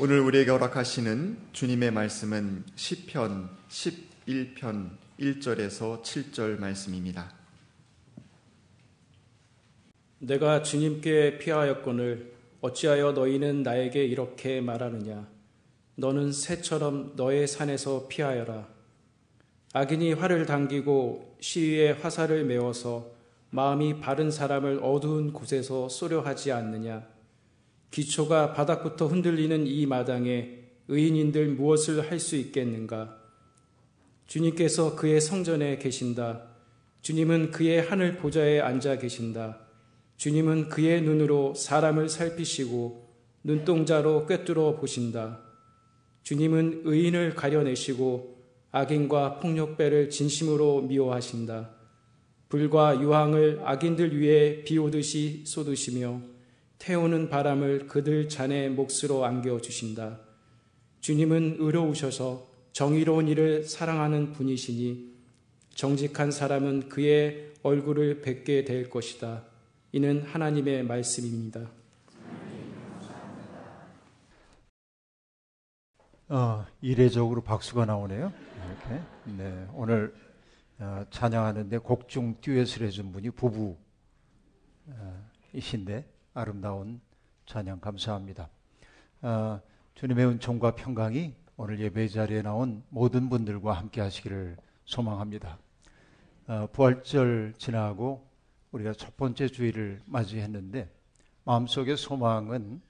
오늘 우리에게 허락하시는 주님의 말씀은 시편 11편 1절에서 7절 말씀입니다. 내가 주님께 피하였거늘 어찌하여 너희는 나에게 이렇게 말하느냐? 너는 새처럼 너의 산에서 피하여라. 악인이 활을 당기고 시위에 화살을 메워서 마음이 바른 사람을 어두운 곳에서 쏘려 하지 않느냐 기초가 바닥부터 흔들리는 이 마당에 의인인들 무엇을 할 수 있겠는가? 주님께서 그의 성전에 계신다. 주님은 그의 하늘 보좌에 앉아 계신다. 주님은 그의 눈으로 사람을 살피시고 눈동자로 꿰뚫어 보신다. 주님은 의인을 가려내시고 악인과 폭력배를 진심으로 미워하신다. 불과 유황을 악인들 위에 비오듯이 쏟으시며 태우는 바람을 그들 잔의 몫으로 안겨주신다. 주님은 의로우셔서 정의로운 일을 사랑하는 분이시니 정직한 사람은 그의 얼굴을 뵙게 될 것이다. 이는 하나님의 말씀입니다. 어, 이례적으로 박수가 나오네요. 이렇게. 네, 오늘 어, 찬양하는데 곡중 듀엣을 해준 분이 부부이신데 아름다운 찬양 감사합니다. 어, 주님의 은총과 평강이 오늘 예배 자리에 나온 모든 분들과 함께 하시기를 소망합니다. 어, 부활절 지나고 우리가 첫 번째 주일을 맞이했는데 마음속의 소망은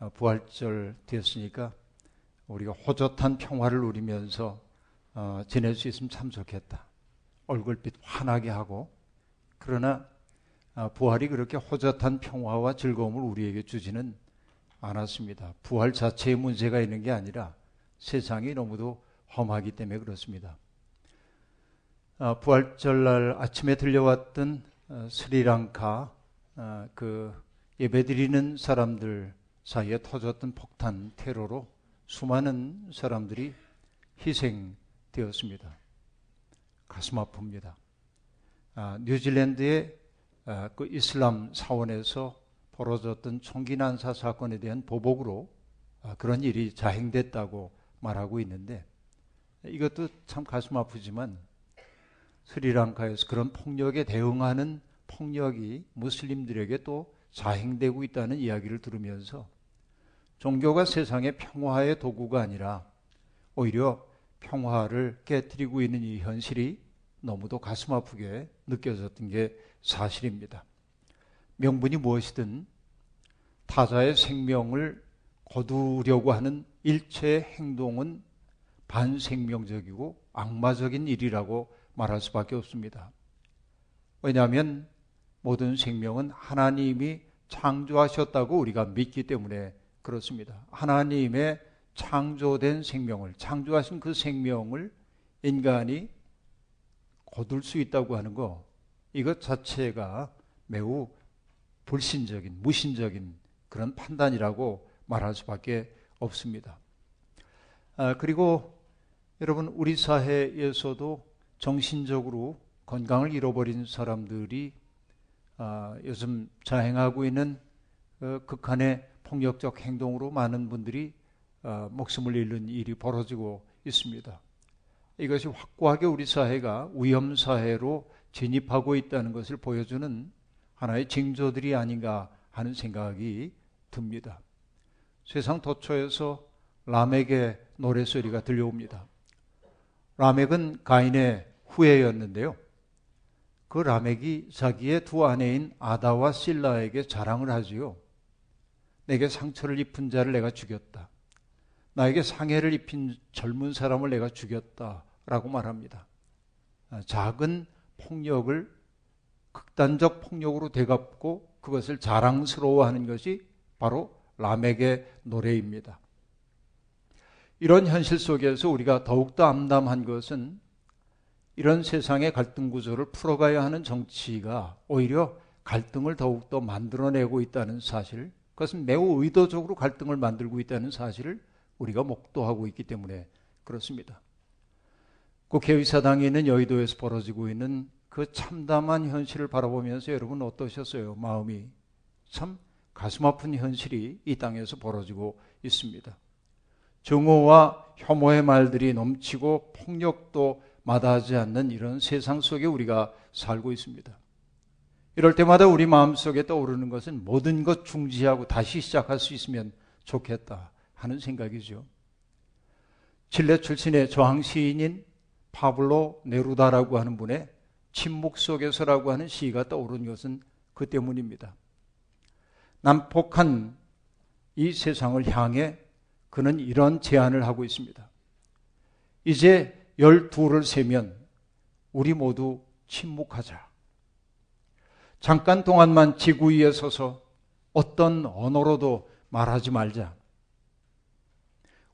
어, 부활절 되었으니까 우리가 호젓한 평화를 누리면서 어, 지낼 수 있으면 참 좋겠다. 얼굴빛 환하게 하고 그러나 아, 부활이 그렇게 호젓한 평화와 즐거움을 우리에게 주지는 않았습니다. 부활 자체에 문제가 있는 게 아니라 세상이 너무도 험하기 때문에 그렇습니다. 아, 부활절날 아침에 들려왔던 어, 스리랑카 아, 그 예배드리는 사람들 사이에 터졌던 폭탄 테러로 수많은 사람들이 희생되었습니다. 가슴 아픕니다. 뉴질랜드의 아, 그 이슬람 사원에서 벌어졌던 총기 난사 사건에 대한 보복으로 아, 그런 일이 자행됐다고 말하고 있는데 이것도 참 가슴 아프지만 스리랑카에서 그런 폭력에 대응하는 폭력이 무슬림들에게 또 자행되고 있다는 이야기를 들으면서 종교가 세상의 평화의 도구가 아니라 오히려 평화를 깨뜨리고 있는 이 현실이 너무도 가슴 아프게 느껴졌던 게 사실입니다. 명분이 무엇이든 타자의 생명을 거두려고 하는 일체의 행동은 반생명적이고 악마적인 일이라고 말할 수밖에 없습니다. 왜냐하면 모든 생명은 하나님이 창조하셨다고 우리가 믿기 때문에 그렇습니다. 하나님의 창조된 생명을, 창조하신 그 생명을 인간이 거둘 수 있다고 하는 거, 이것 자체가 매우 불신적인, 무신적인 그런 판단이라고 말할 수밖에 없습니다. 아, 그리고 여러분, 우리 사회에서도 정신적으로 건강을 잃어버린 사람들이 아, 요즘 자행하고 있는 어, 극한의 폭력적 행동으로 많은 분들이 어, 목숨을 잃는 일이 벌어지고 있습니다. 이것이 확고하게 우리 사회가 위험 사회로 진입하고 있다는 것을 보여주는 하나의 징조들이 아닌가 하는 생각이 듭니다. 세상 도처에서 라멕의 노래소리가 들려옵니다. 라멕은 가인의 후예였는데요. 그 라멕이 자기의 두 아내인 아다와 실라에게 자랑을 하지요. 내게 상처를 입힌 자를 내가 죽였다. 나에게 상해를 입힌 젊은 사람을 내가 죽였다. 라고 말합니다. 작은 폭력을 극단적 폭력으로 되갚고 그것을 자랑스러워하는 것이 바로 라멕의 노래입니다. 이런 현실 속에서 우리가 더욱더 암담한 것은 이런 세상의 갈등 구조를 풀어가야 하는 정치가 오히려 갈등을 더욱더 만들어내고 있다는 사실, 그것은 매우 의도적으로 갈등을 만들고 있다는 사실을 우리가 목도하고 있기 때문에 그렇습니다. 국회의사당에 있는 여의도에서 벌어지고 있는 그 참담한 현실을 바라보면서 여러분 어떠셨어요? 마음이 참 가슴 아픈 현실이 이 땅에서 벌어지고 있습니다. 증오와 혐오의 말들이 넘치고 폭력도 마다하지 않는 이런 세상 속에 우리가 살고 있습니다. 이럴 때마다 우리 마음속에 떠오르는 것은 모든 것 중지하고 다시 시작할 수 있으면 좋겠다 하는 생각이죠. 칠레 출신의 저항 시인인 파블로 네루다라고 하는 분의 침묵 속에서라고 하는 시가 떠오른 것은 그 때문입니다. 난폭한 이 세상을 향해 그는 이런 제안을 하고 있습니다. 이제 열두를 세면 우리 모두 침묵하자. 잠깐 동안만 지구 위에 서서 어떤 언어로도 말하지 말자.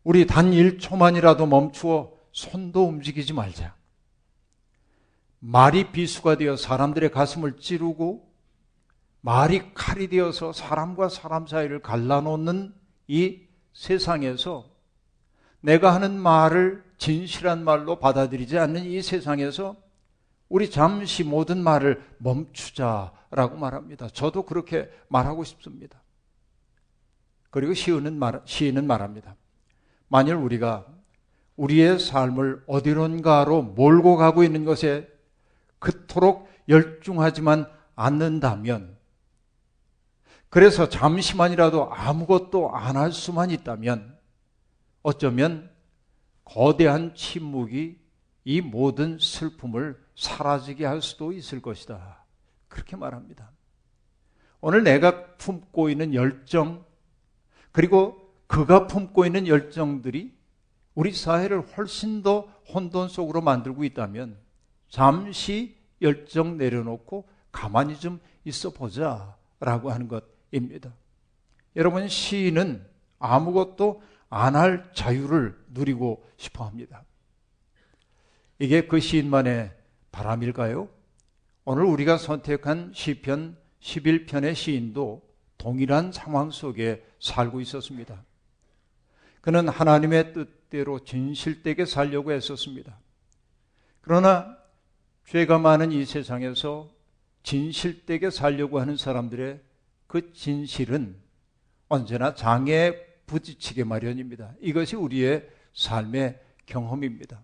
우리 단 1초만이라도 멈추어 손도 움직이지 말자. 말이 비수가 되어 사람들의 가슴을 찌르고 말이 칼이 되어서 사람과 사람 사이를 갈라놓는 이 세상에서 내가 하는 말을 진실한 말로 받아들이지 않는 이 세상에서 우리 잠시 모든 말을 멈추자라고 말합니다. 저도 그렇게 말하고 싶습니다. 그리고 시인은, 말, 시인은 말합니다. 만일 우리가 우리의 삶을 어디론가로 몰고 가고 있는 것에 그토록 열중하지만 않는다면 그래서 잠시만이라도 아무것도 안 할 수만 있다면 어쩌면 거대한 침묵이 이 모든 슬픔을 사라지게 할 수도 있을 것이다. 그렇게 말합니다. 오늘 내가 품고 있는 열정, 그리고 그가 품고 있는 열정들이 우리 사회를 훨씬 더 혼돈 속으로 만들고 있다면 잠시 열정 내려놓고 가만히 좀 있어 보자 라고 하는 것 입니다. 여러분, 시인은 아무것도 안 할 자유를 누리고 싶어 합니다. 이게 그 시인만의 바람일까요? 오늘 우리가 선택한 시편 11편의 시인도 동일한 상황 속에 살고 있었습니다. 그는 하나님의 뜻 대로 진실되게 살려고 했었습니다. 그러나 죄가 많은 이 세상에서 진실되게 살려고 하는 사람들의 그 진실은 언제나 장애에 부딪히게 마련입니다. 이것이 우리의 삶의 경험입니다.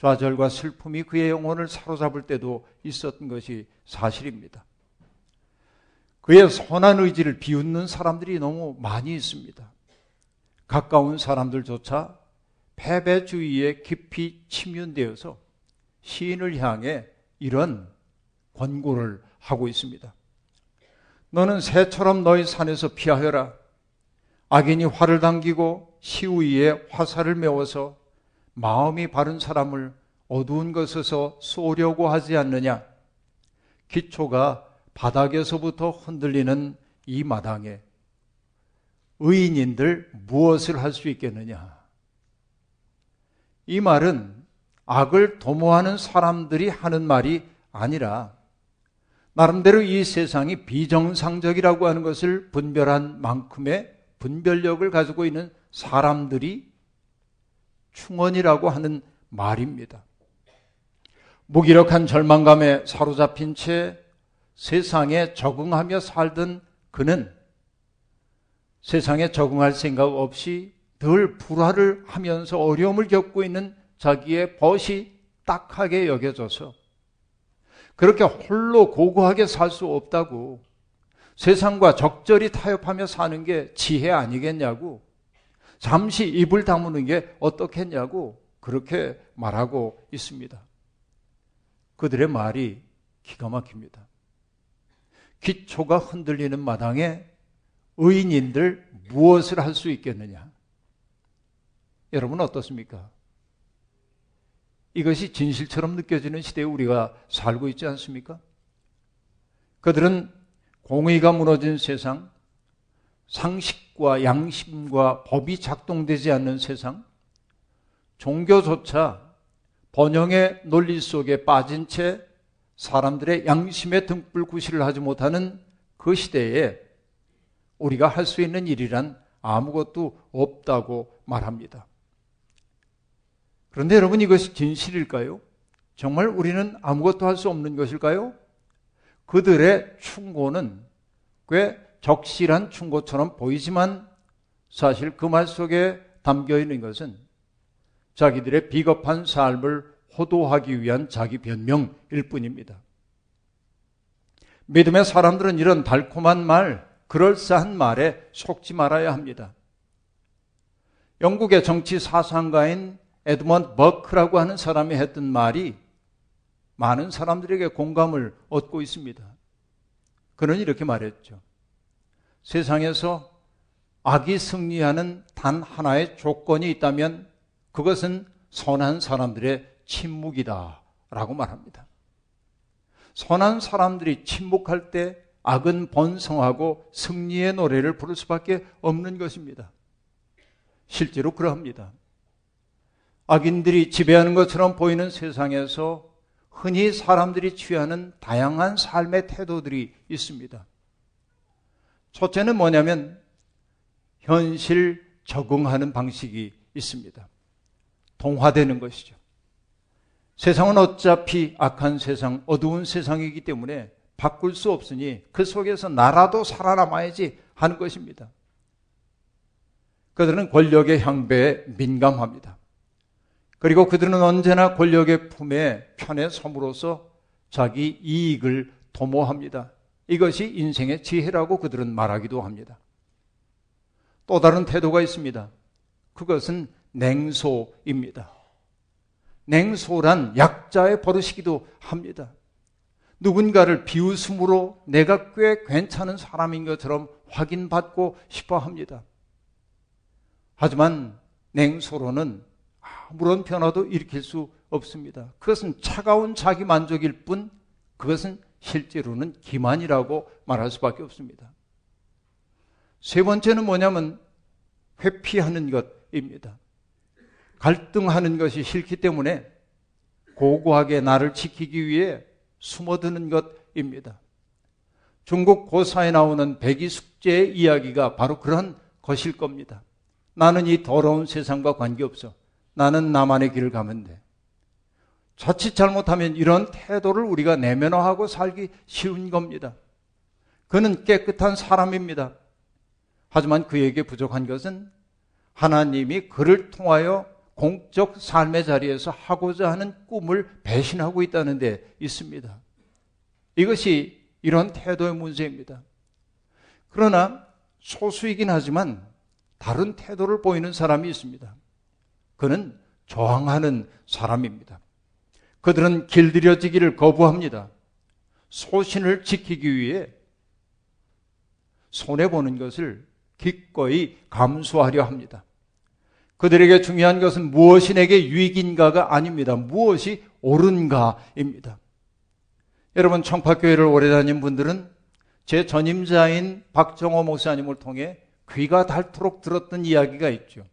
좌절과 슬픔이 그의 영혼을 사로잡을 때도 있었던 것이 사실입니다. 그의 선한 의지를 비웃는 사람들이 너무 많이 있습니다. 가까운 사람들조차 패배주의에 깊이 침륜되어서 시인을 향해 이런 권고를 하고 있습니다. 너는 새처럼 너희 산에서 피하여라. 악인이 활을 당기고 시위에 화살을 메워서 마음이 바른 사람을 어두운 것에서 쏘려고 하지 않느냐. 기초가 바닥에서부터 흔들리는 이 마당에 의인인들 무엇을 할 수 있겠느냐. 이 말은 악을 도모하는 사람들이 하는 말이 아니라 나름대로 이 세상이 비정상적이라고 하는 것을 분별한 만큼의 분별력을 가지고 있는 사람들이 충원이라고 하는 말입니다. 무기력한 절망감에 사로잡힌 채 세상에 적응하며 살던 그는 세상에 적응할 생각 없이 늘 불화를 하면서 어려움을 겪고 있는 자기의 벗이 딱하게 여겨져서 그렇게 홀로 고고하게 살 수 없다고 세상과 적절히 타협하며 사는 게 지혜 아니겠냐고 잠시 입을 다무는 게 어떻겠냐고 그렇게 말하고 있습니다. 그들의 말이 기가 막힙니다. 기초가 흔들리는 마당에 의인인들 무엇을 할 수 있겠느냐? 여러분 어떻습니까? 이것이 진실처럼 느껴지는 시대에 우리가 살고 있지 않습니까? 그들은 공의가 무너진 세상, 상식과 양심과 법이 작동되지 않는 세상, 종교조차 번영의 논리 속에 빠진 채 사람들의 양심의 등불 구실을 하지 못하는 그 시대에 우리가 할 수 있는 일이란 아무것도 없다고 말합니다. 그런데 여러분 이것이 진실일까요? 정말 우리는 아무것도 할 수 없는 것일까요? 그들의 충고는 꽤 적실한 충고처럼 보이지만 사실 그 말 속에 담겨 있는 것은 자기들의 비겁한 삶을 호도하기 위한 자기 변명일 뿐입니다. 믿음의 사람들은 이런 달콤한 말, 그럴싸한 말에 속지 말아야 합니다. 영국의 정치 사상가인 에드먼드 버크라고 하는 사람이 했던 말이 많은 사람들에게 공감을 얻고 있습니다. 그는 이렇게 말했죠. 세상에서 악이 승리하는 단 하나의 조건이 있다면 그것은 선한 사람들의 침묵이다. 라고 말합니다. 선한 사람들이 침묵할 때 악은 번성하고 승리의 노래를 부를 수밖에 없는 것입니다. 실제로 그러합니다. 악인들이 지배하는 것처럼 보이는 세상에서 흔히 사람들이 취하는 다양한 삶의 태도들이 있습니다. 첫째는 뭐냐면 현실 적응하는 방식이 있습니다. 동화되는 것이죠. 세상은 어차피 악한 세상, 어두운 세상이기 때문에 바꿀 수 없으니 그 속에서 나라도 살아남아야지 하는 것입니다. 그들은 권력의 향배에 민감합니다. 그리고 그들은 언제나 권력의 품에 편에 섬으로써 자기 이익을 도모합니다. 이것이 인생의 지혜라고 그들은 말하기도 합니다. 또 다른 태도가 있습니다. 그것은 냉소입니다. 냉소란 약자의 버릇이기도 합니다. 누군가를 비웃음으로 내가 꽤 괜찮은 사람인 것처럼 확인받고 싶어 합니다. 하지만 냉소로는 아무런 변화도 일으킬 수 없습니다. 그것은 차가운 자기 만족일 뿐 그것은 실제로는 기만이라고 말할 수밖에 없습니다. 세 번째는 뭐냐면 회피하는 것입니다. 갈등하는 것이 싫기 때문에 고고하게 나를 지키기 위해 숨어드는 것입니다. 중국 고사에 나오는 백이숙제의 이야기가 바로 그런 것일 겁니다. 나는 이 더러운 세상과 관계없어. 나는 나만의 길을 가면 돼. 자칫 잘못하면 이런 태도를 우리가 내면화하고 살기 쉬운 겁니다. 그는 깨끗한 사람입니다. 하지만 그에게 부족한 것은 하나님이 그를 통하여 공적 삶의 자리에서 하고자 하는 꿈을 배신하고 있다는 데 있습니다. 이것이 이런 태도의 문제입니다. 그러나 소수이긴 하지만 다른 태도를 보이는 사람이 있습니다. 그는 저항하는 사람입니다. 그들은 길들여지기를 거부합니다. 소신을 지키기 위해 손해보는 것을 기꺼이 감수하려 합니다. 그들에게 중요한 것은 무엇이 내게 유익인가가 아닙니다. 무엇이 옳은가입니다. 여러분, 청파교회를 오래 다닌 분들은 제 전임자인 박정호 목사님을 통해 귀가 닳도록 들었던 이야기가 있죠.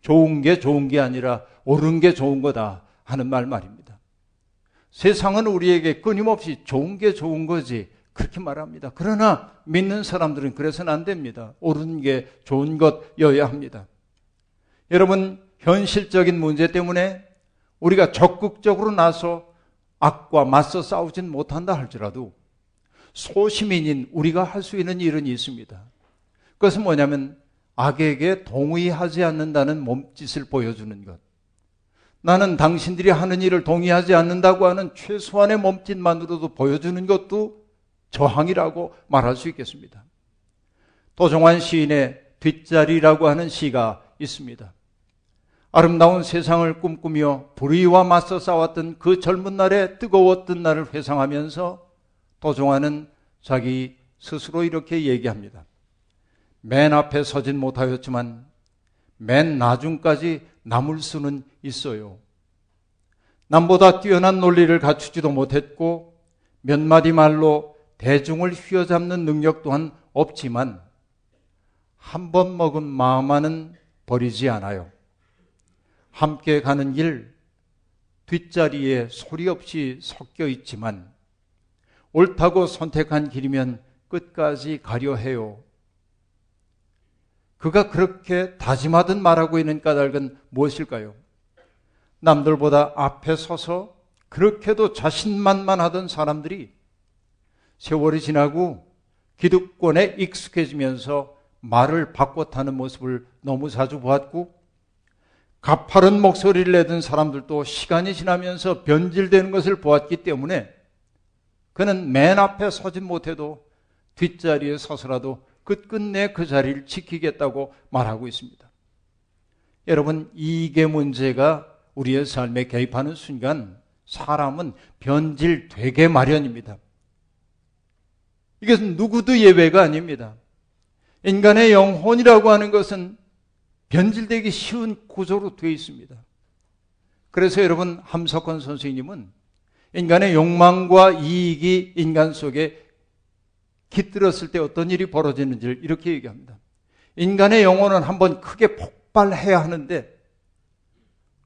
좋은 게 좋은 게 아니라 옳은 게 좋은 거다 하는 말 말입니다. 세상은 우리에게 끊임없이 좋은 게 좋은 거지 그렇게 말합니다. 그러나 믿는 사람들은 그래서는 안 됩니다. 옳은 게 좋은 것여야 합니다. 여러분, 현실적인 문제 때문에 우리가 적극적으로 나서 악과 맞서 싸우진 못한다 할지라도 소시민인 우리가 할 수 있는 일은 있습니다. 그것은 뭐냐면 악에게 동의하지 않는다는 몸짓을 보여주는 것. 나는 당신들이 하는 일을 동의하지 않는다고 하는 최소한의 몸짓만으로도 보여주는 것도 저항이라고 말할 수 있겠습니다. 도종환 시인의 뒷자리라고 하는 시가 있습니다. 아름다운 세상을 꿈꾸며 불의와 맞서 싸웠던 그 젊은 날의 뜨거웠던 날을 회상하면서 도종환은 자기 스스로 이렇게 얘기합니다. 맨 앞에 서진 못하였지만 맨 나중까지 남을 수는 있어요. 남보다 뛰어난 논리를 갖추지도 못했고 몇 마디 말로 대중을 휘어잡는 능력 또한 없지만 한 번 먹은 마음만은 버리지 않아요. 함께 가는 길 뒷자리에 소리 없이 섞여 있지만 옳다고 선택한 길이면 끝까지 가려 해요. 그가 그렇게 다짐하듯 말하고 있는 까닭은 무엇일까요? 남들보다 앞에 서서 그렇게도 자신만만하던 사람들이 세월이 지나고 기득권에 익숙해지면서 말을 바꿔 타는 모습을 너무 자주 보았고 가파른 목소리를 내던 사람들도 시간이 지나면서 변질되는 것을 보았기 때문에 그는 맨 앞에 서진 못해도 뒷자리에 서서라도 끝끝내 그 자리를 지키겠다고 말하고 있습니다. 여러분, 이게 문제가 우리의 삶에 개입하는 순간 사람은 변질되게 마련입니다. 이것은 누구도 예외가 아닙니다. 인간의 영혼이라고 하는 것은 변질되기 쉬운 구조로 되어 있습니다. 그래서 여러분 함석헌 선생님은 인간의 욕망과 이익이 인간 속에 깃들었을 때 어떤 일이 벌어지는지를 이렇게 얘기합니다. 인간의 영혼은 한번 크게 폭발해야 하는데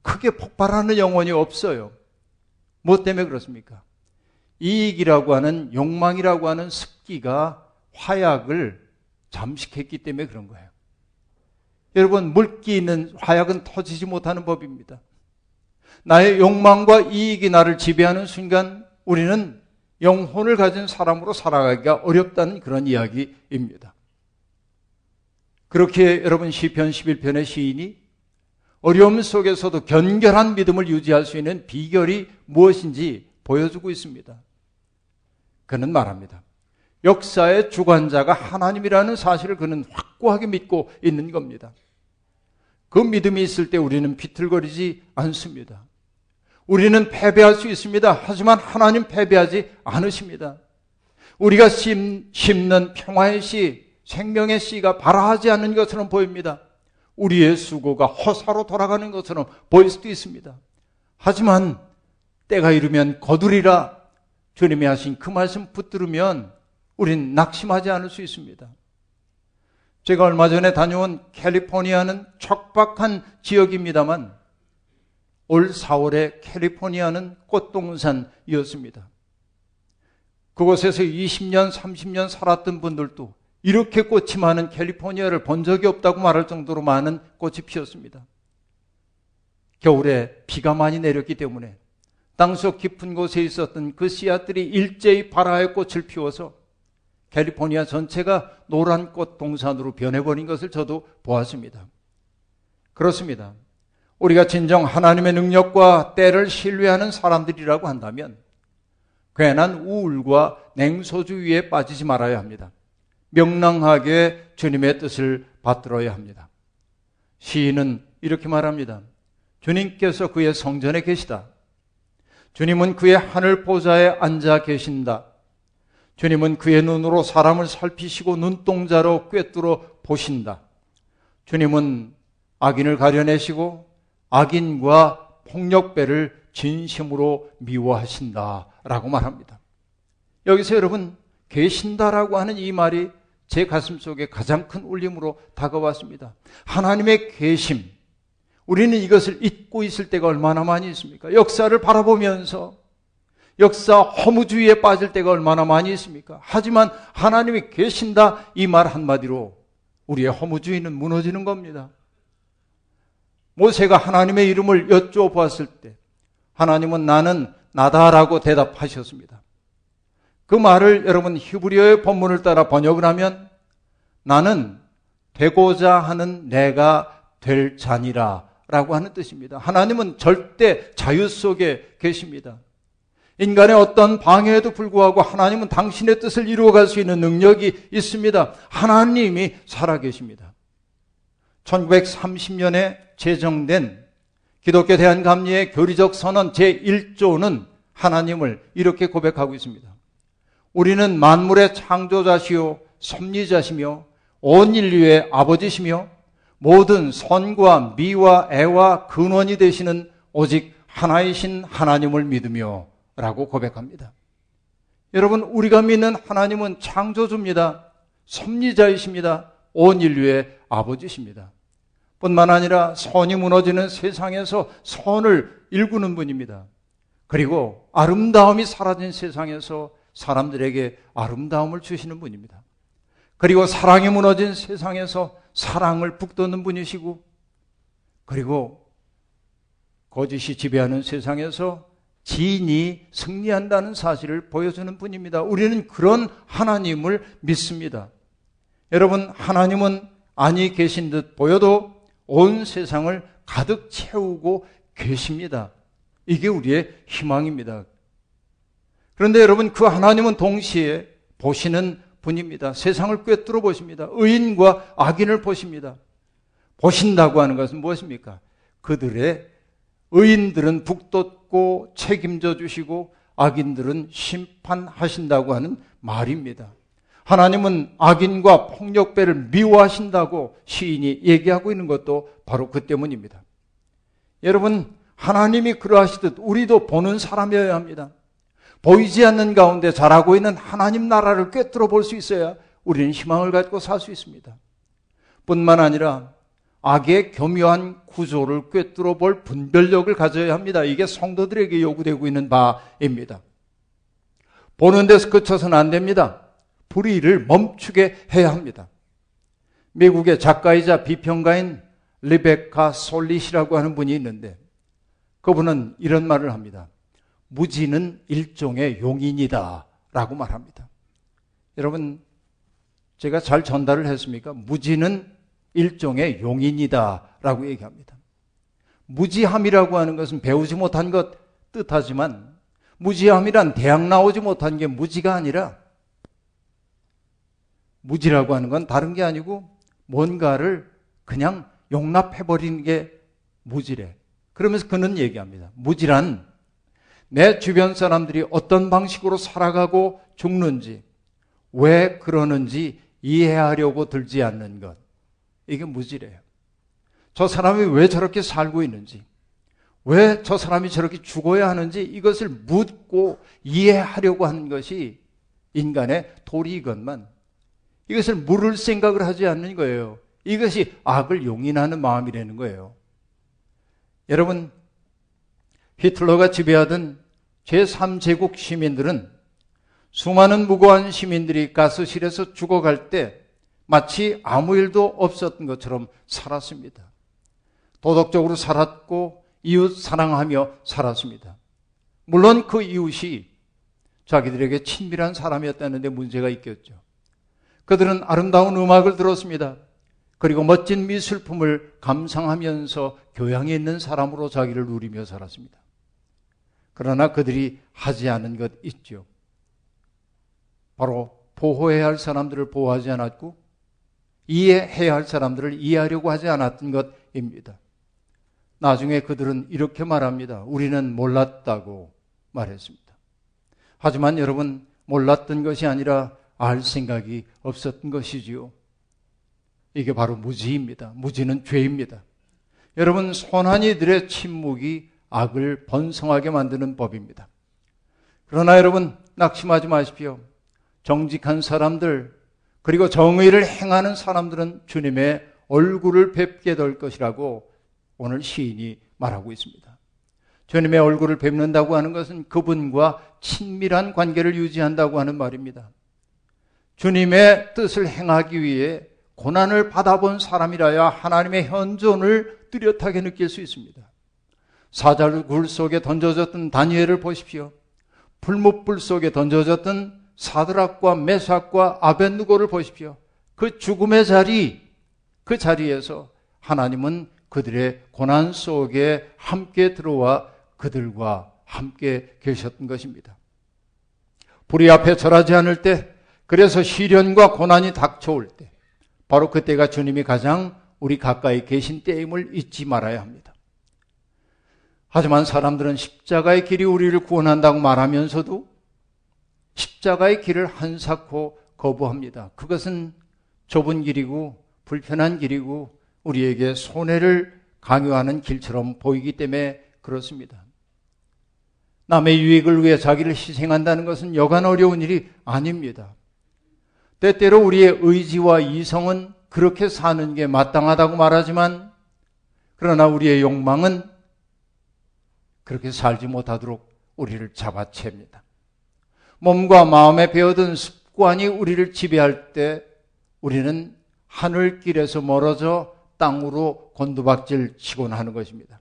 크게 폭발하는 영혼이 없어요. 뭐 때문에 그렇습니까? 이익이라고 하는 욕망이라고 하는 습기가 화약을 잠식했기 때문에 그런 거예요. 여러분, 물기 있는 화약은 터지지 못하는 법입니다. 나의 욕망과 이익이 나를 지배하는 순간 우리는 영혼을 가진 사람으로 살아가기가 어렵다는 그런 이야기입니다. 그렇게 여러분 시편 11편의 시인이 어려움 속에서도 견결한 믿음을 유지할 수 있는 비결이 무엇인지 보여주고 있습니다. 그는 말합니다. 역사의 주관자가 하나님이라는 사실을 그는 확고하게 믿고 있는 겁니다. 그 믿음이 있을 때 우리는 비틀거리지 않습니다. 우리는 패배할 수 있습니다. 하지만 하나님 패배하지 않으십니다. 우리가 심, 는 평화의 씨, 생명의 씨가 발화하지 않는 것처럼 보입니다. 우리의 수고가 허사로 돌아가는 것처럼 보일 수도 있습니다. 하지만 때가 이르면 거두리라 주님이 하신 그 말씀 붙들으면 우린 낙심하지 않을 수 있습니다. 제가 얼마 전에 다녀온 캘리포니아는 척박한 지역입니다만 올 4월에 캘리포니아는 꽃동산이었습니다. 그곳에서 20년, 30년 살았던 분들도 이렇게 꽃이 많은 캘리포니아를 본 적이 없다고 말할 정도로 많은 꽃이 피었습니다. 겨울에 비가 많이 내렸기 때문에 땅속 깊은 곳에 있었던 그 씨앗들이 일제히 바라의 꽃을 피워서 캘리포니아 전체가 노란 꽃 동산으로 변해버린 것을 저도 보았습니다. 그렇습니다. 우리가 진정 하나님의 능력과 때를 신뢰하는 사람들이라고 한다면 괜한 우울과 냉소주의에 빠지지 말아야 합니다. 명랑하게 주님의 뜻을 받들어야 합니다. 시인은 이렇게 말합니다. 주님께서 그의 성전에 계시다. 주님은 그의 하늘 보좌에 앉아 계신다. 주님은 그의 눈으로 사람을 살피시고 눈동자로 꿰뚫어 보신다. 주님은 악인을 가려내시고 악인과 폭력배를 진심으로 미워하신다. 라고 말합니다. 여기서 여러분, 계신다라고 하는 이 말이 제 가슴 속에 가장 큰 울림으로 다가왔습니다. 하나님의 계심. 우리는 이것을 잊고 있을 때가 얼마나 많이 있습니까? 역사를 바라보면서 역사 허무주의에 빠질 때가 얼마나 많이 있습니까? 하지만 하나님이 계신다 이 말 한마디로 우리의 허무주의는 무너지는 겁니다. 모세가 하나님의 이름을 여쭤보았을 때 하나님은 나는 나다라고 대답하셨습니다. 그 말을 여러분 히브리어의 본문을 따라 번역을 하면 나는 되고자 하는 내가 될 자니라 라고 하는 뜻입니다. 하나님은 절대 자유 속에 계십니다. 인간의 어떤 방해에도 불구하고 하나님은 당신의 뜻을 이루어갈 수 있는 능력이 있습니다. 하나님이 살아계십니다. 1930년에 제정된 기독교 대한감리의 교리적 선언 제1조는 하나님을 이렇게 고백하고 있습니다. 우리는 만물의 창조자시요 섭리자시며 온 인류의 아버지시며 모든 선과 미와 애와 근원이 되시는 오직 하나이신 하나님을 믿으며 라고 고백합니다. 여러분, 우리가 믿는 하나님은 창조주입니다. 섭리자이십니다. 온 인류의 아버지십니다. 뿐만 아니라 선이 무너지는 세상에서 선을 일구는 분입니다. 그리고 아름다움이 사라진 세상에서 사람들에게 아름다움을 주시는 분입니다. 그리고 사랑이 무너진 세상에서 사랑을 북돋는 분이시고, 그리고 거짓이 지배하는 세상에서 지인이 승리한다는 사실을 보여주는 분입니다. 우리는 그런 하나님을 믿습니다. 여러분, 하나님은 아니 계신 듯 보여도 온 세상을 가득 채우고 계십니다. 이게 우리의 희망입니다. 그런데 여러분, 그 하나님은 동시에 보시는 분입니다. 세상을 꿰뚫어 보십니다. 의인과 악인을 보십니다. 보신다고 하는 것은 무엇입니까? 그들의 의인들은 북돋 고 책임져 주시고 악인들은 심판하신다고 하는 말입니다. 하나님은 악인과 폭력배를 미워하신다고 시인이 얘기하고 있는 것도 바로 그 때문입니다. 여러분, 하나님이 그러하시듯 우리도 보는 사람이어야 합니다. 보이지 않는 가운데 자라고 있는 하나님 나라를 꿰뚫어 볼 수 있어야 우리는 희망을 갖고 살 수 있습니다. 뿐만 아니라 악의 교묘한 구조를 꿰뚫어 볼 분별력을 가져야 합니다. 이게 성도들에게 요구되고 있는 바입니다. 보는 데서 그쳐서는 안 됩니다. 불의를 멈추게 해야 합니다. 미국의 작가이자 비평가인 리베카 솔릿이라고 하는 분이 있는데 그분은 이런 말을 합니다. 무지는 일종의 용인이다 라고 말합니다. 여러분, 제가 잘 전달을 했습니까? 무지는 일종의 용인이다 라고 얘기합니다. 무지함이라고 하는 것은 배우지 못한 것 뜻하지만 무지함이란 대학 나오지 못한 게 무지가 아니라 무지라고 하는 건 다른 게 아니고 뭔가를 그냥 용납해버리는 게 무지래. 그러면서 그는 얘기합니다. 무지란 내 주변 사람들이 어떤 방식으로 살아가고 죽는지, 왜 그러는지 이해하려고 들지 않는 것. 이게 무지래요. 저 사람이 왜 저렇게 살고 있는지, 왜 저 사람이 저렇게 죽어야 하는지 이것을 묻고 이해하려고 하는 것이 인간의 도리이건만 이것을 물을 생각을 하지 않는 거예요. 이것이 악을 용인하는 마음이라는 거예요. 여러분, 히틀러가 지배하던 제3제국 시민들은 수많은 무고한 시민들이 가스실에서 죽어갈 때 마치 아무 일도 없었던 것처럼 살았습니다. 도덕적으로 살았고 이웃 사랑하며 살았습니다. 물론 그 이웃이 자기들에게 친밀한 사람이었다는데 문제가 있겠죠. 그들은 아름다운 음악을 들었습니다. 그리고 멋진 미술품을 감상하면서 교양이 있는 사람으로 자기를 누리며 살았습니다. 그러나 그들이 하지 않은 것 있죠. 바로 보호해야 할 사람들을 보호하지 않았고 이해해야 할 사람들을 이해하려고 하지 않았던 것입니다. 나중에 그들은 이렇게 말합니다. 우리는 몰랐다고 말했습니다. 하지만 여러분, 몰랐던 것이 아니라 알 생각이 없었던 것이지요. 이게 바로 무지입니다. 무지는 죄입니다. 여러분, 손한이들의 침묵이 악을 번성하게 만드는 법입니다. 그러나 여러분, 낙심하지 마십시오. 정직한 사람들, 그리고 정의를 행하는 사람들은 주님의 얼굴을 뵙게 될 것이라고 오늘 시인이 말하고 있습니다. 주님의 얼굴을 뵙는다고 하는 것은 그분과 친밀한 관계를 유지한다고 하는 말입니다. 주님의 뜻을 행하기 위해 고난을 받아본 사람이라야 하나님의 현존을 뚜렷하게 느낄 수 있습니다. 사자굴 속에 던져졌던 다니엘을 보십시오. 불못불 속에 던져졌던 사드락과 메삭과 아벤누고를 보십시오. 그 죽음의 자리, 그 자리에서 하나님은 그들의 고난 속에 함께 들어와 그들과 함께 계셨던 것입니다. 불이 앞에 절하지 않을 때, 그래서 시련과 고난이 닥쳐올 때, 바로 그때가 주님이 가장 우리 가까이 계신 때임을 잊지 말아야 합니다. 하지만 사람들은 십자가의 길이 우리를 구원한다고 말하면서도 십자가의 길을 한사코 거부합니다. 그것은 좁은 길이고 불편한 길이고 우리에게 손해를 강요하는 길처럼 보이기 때문에 그렇습니다. 남의 유익을 위해 자기를 희생한다는 것은 여간 어려운 일이 아닙니다. 때때로 우리의 의지와 이성은 그렇게 사는 게 마땅하다고 말하지만 그러나 우리의 욕망은 그렇게 살지 못하도록 우리를 잡아챕니다. 몸과 마음에 배어든 습관이 우리를 지배할 때 우리는 하늘길에서 멀어져 땅으로 곤두박질 치곤 하는 것입니다.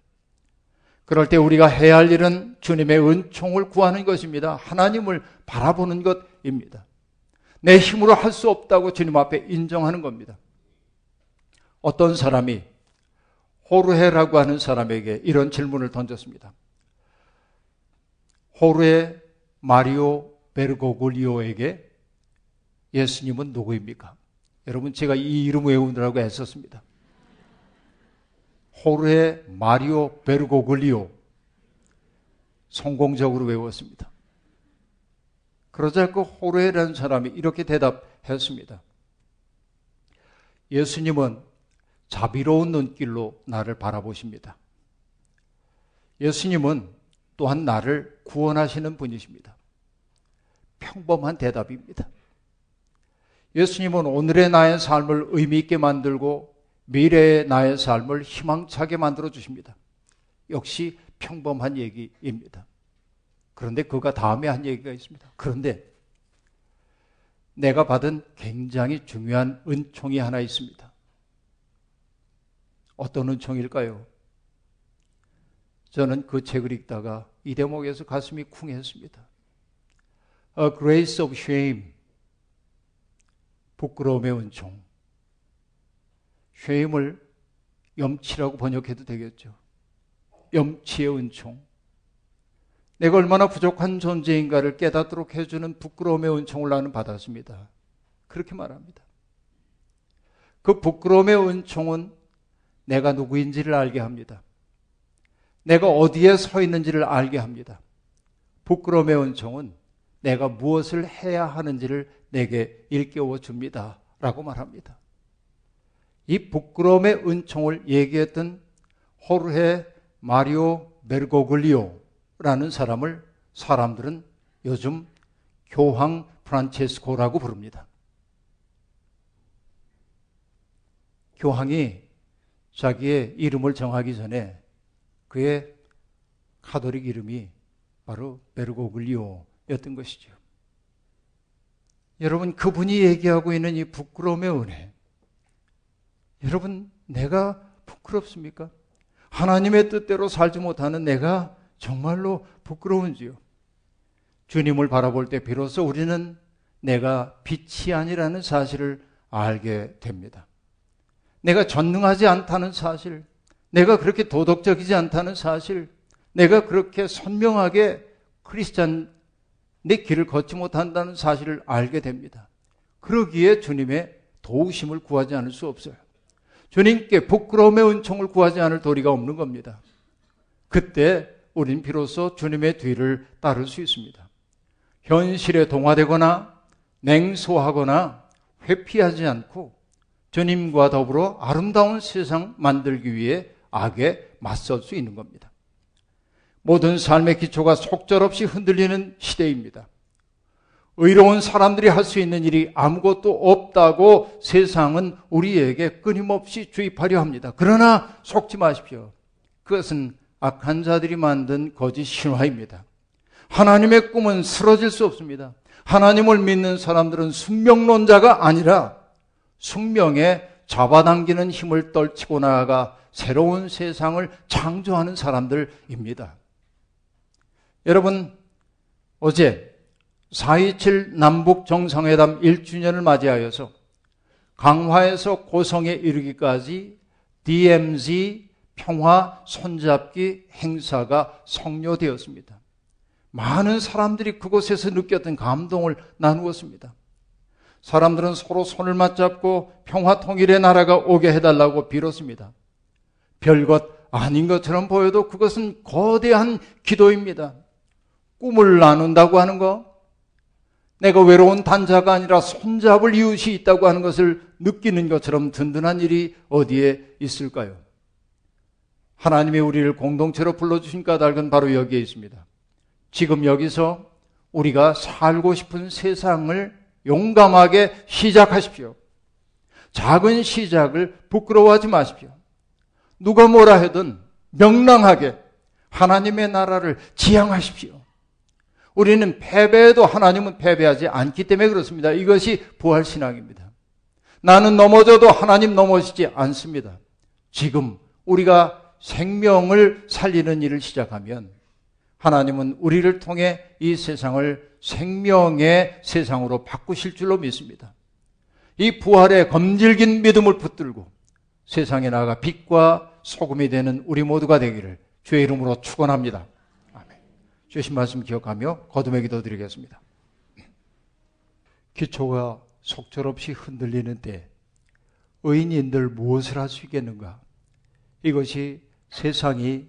그럴 때 우리가 해야 할 일은 주님의 은총을 구하는 것입니다. 하나님을 바라보는 것입니다. 내 힘으로 할 수 없다고 주님 앞에 인정하는 겁니다. 어떤 사람이 호르헤라고 하는 사람에게 이런 질문을 던졌습니다. 호르헤 마리오 베르고글리오에게 예수님은 누구입니까? 여러분 제가 이 이름 외우느라고 애썼습니다. 호르헤 마리오 베르고글리오 성공적으로 외웠습니다. 그러자 그 호르헤라는 사람이 이렇게 대답했습니다. 예수님은 자비로운 눈길로 나를 바라보십니다. 예수님은 또한 나를 구원하시는 분이십니다. 평범한 대답입니다. 예수님은 오늘의 나의 삶을 의미있게 만들고 미래의 나의 삶을 희망차게 만들어 주십니다. 역시 평범한 얘기입니다. 그런데 그가 다음에 한 얘기가 있습니다. 그런데 내가 받은 굉장히 중요한 은총이 하나 있습니다. 어떤 은총일까요? 저는 그 책을 읽다가 이 대목에서 가슴이 쿵했습니다. A grace of shame. 부끄러움의 은총. shame을 염치라고 번역해도 되겠죠. 염치의 은총. 내가 얼마나 부족한 존재인가를 깨닫도록 해주는 부끄러움의 은총을 나는 받았습니다. 그렇게 말합니다. 그 부끄러움의 은총은 내가 누구인지를 알게 합니다. 내가 어디에 서 있는지를 알게 합니다. 부끄러움의 은총은 내가 무엇을 해야 하는지를 내게 일깨워 줍니다. 라고 말합니다. 이 부끄러움의 은총을 얘기했던 호르헤 마리오 베르고글리오라는 사람을 사람들은 요즘 교황 프란체스코라고 부릅니다. 교황이 자기의 이름을 정하기 전에 그의 카톨릭 이름이 바로 베르고글리오 였던 것이죠. 여러분 그분이 얘기하고 있는 이 부끄러움의 은혜. 여러분 내가 부끄럽습니까? 하나님의 뜻대로 살지 못하는 내가 정말로 부끄러운지요. 주님을 바라볼 때 비로소 우리는 내가 빛이 아니라는 사실을 알게 됩니다. 내가 전능하지 않다는 사실, 내가 그렇게 도덕적이지 않다는 사실, 내가 그렇게 선명하게 크리스찬 내 길을 걷지 못한다는 사실을 알게 됩니다. 그러기에 주님의 도우심을 구하지 않을 수 없어요. 주님께 부끄러움의 은총을 구하지 않을 도리가 없는 겁니다. 그때 우린 비로소 주님의 뒤를 따를 수 있습니다. 현실에 동화되거나 냉소하거나 회피하지 않고 주님과 더불어 아름다운 세상 만들기 위해 악에 맞설 수 있는 겁니다. 모든 삶의 기초가 속절없이 흔들리는 시대입니다. 의로운 사람들이 할 수 있는 일이 아무것도 없다고 세상은 우리에게 끊임없이 주입하려 합니다. 그러나 속지 마십시오. 그것은 악한 자들이 만든 거짓 신화입니다. 하나님의 꿈은 쓰러질 수 없습니다. 하나님을 믿는 사람들은 숙명론자가 아니라 숙명에 잡아당기는 힘을 떨치고 나아가 새로운 세상을 창조하는 사람들입니다. 여러분, 어제 4.27 남북 정상회담 1주년을 맞이하여서 강화에서 고성에 이르기까지 DMZ 평화 손잡기 행사가 성료되었습니다. 많은 사람들이 그곳에서 느꼈던 감동을 나누었습니다. 사람들은 서로 손을 맞잡고 평화 통일의 나라가 오게 해달라고 빌었습니다. 별것 아닌 것처럼 보여도 그것은 거대한 기도입니다. 꿈을 나눈다고 하는 거, 내가 외로운 단자가 아니라 손잡을 이웃이 있다고 하는 것을 느끼는 것처럼 든든한 일이 어디에 있을까요? 하나님이 우리를 공동체로 불러주신 까닭은 바로 여기에 있습니다. 지금 여기서 우리가 살고 싶은 세상을 용감하게 시작하십시오. 작은 시작을 부끄러워하지 마십시오. 누가 뭐라 해든 명랑하게 하나님의 나라를 지향하십시오. 우리는 패배해도 하나님은 패배하지 않기 때문에 그렇습니다. 이것이 부활신앙입니다. 나는 넘어져도 하나님 넘어지지 않습니다. 지금 우리가 생명을 살리는 일을 시작하면 하나님은 우리를 통해 이 세상을 생명의 세상으로 바꾸실 줄로 믿습니다. 이 부활의 검질긴 믿음을 붙들고 세상에 나가 빛과 소금이 되는 우리 모두가 되기를 주의 이름으로 축원합니다. 주신 말씀 기억하며 거듭의 기도 드리겠습니다. 기초가 속절없이 흔들리는 때 의인인들 무엇을 할 수 있겠는가? 이것이 세상이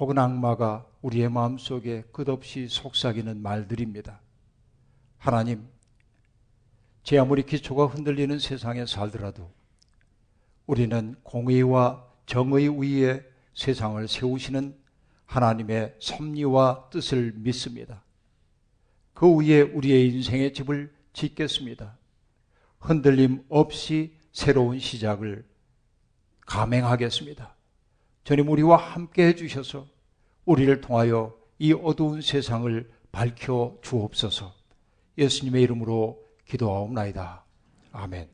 혹은 악마가 우리의 마음속에 끝없이 속삭이는 말들입니다. 하나님, 제 아무리 기초가 흔들리는 세상에 살더라도 우리는 공의와 정의 위에 세상을 세우시는 하나님의 섭리와 뜻을 믿습니다. 그 위에 우리의 인생의 집을 짓겠습니다. 흔들림 없이 새로운 시작을 감행하겠습니다. 주님 우리와 함께 해주셔서 우리를 통하여 이 어두운 세상을 밝혀 주옵소서 예수님의 이름으로 기도하옵나이다. 아멘.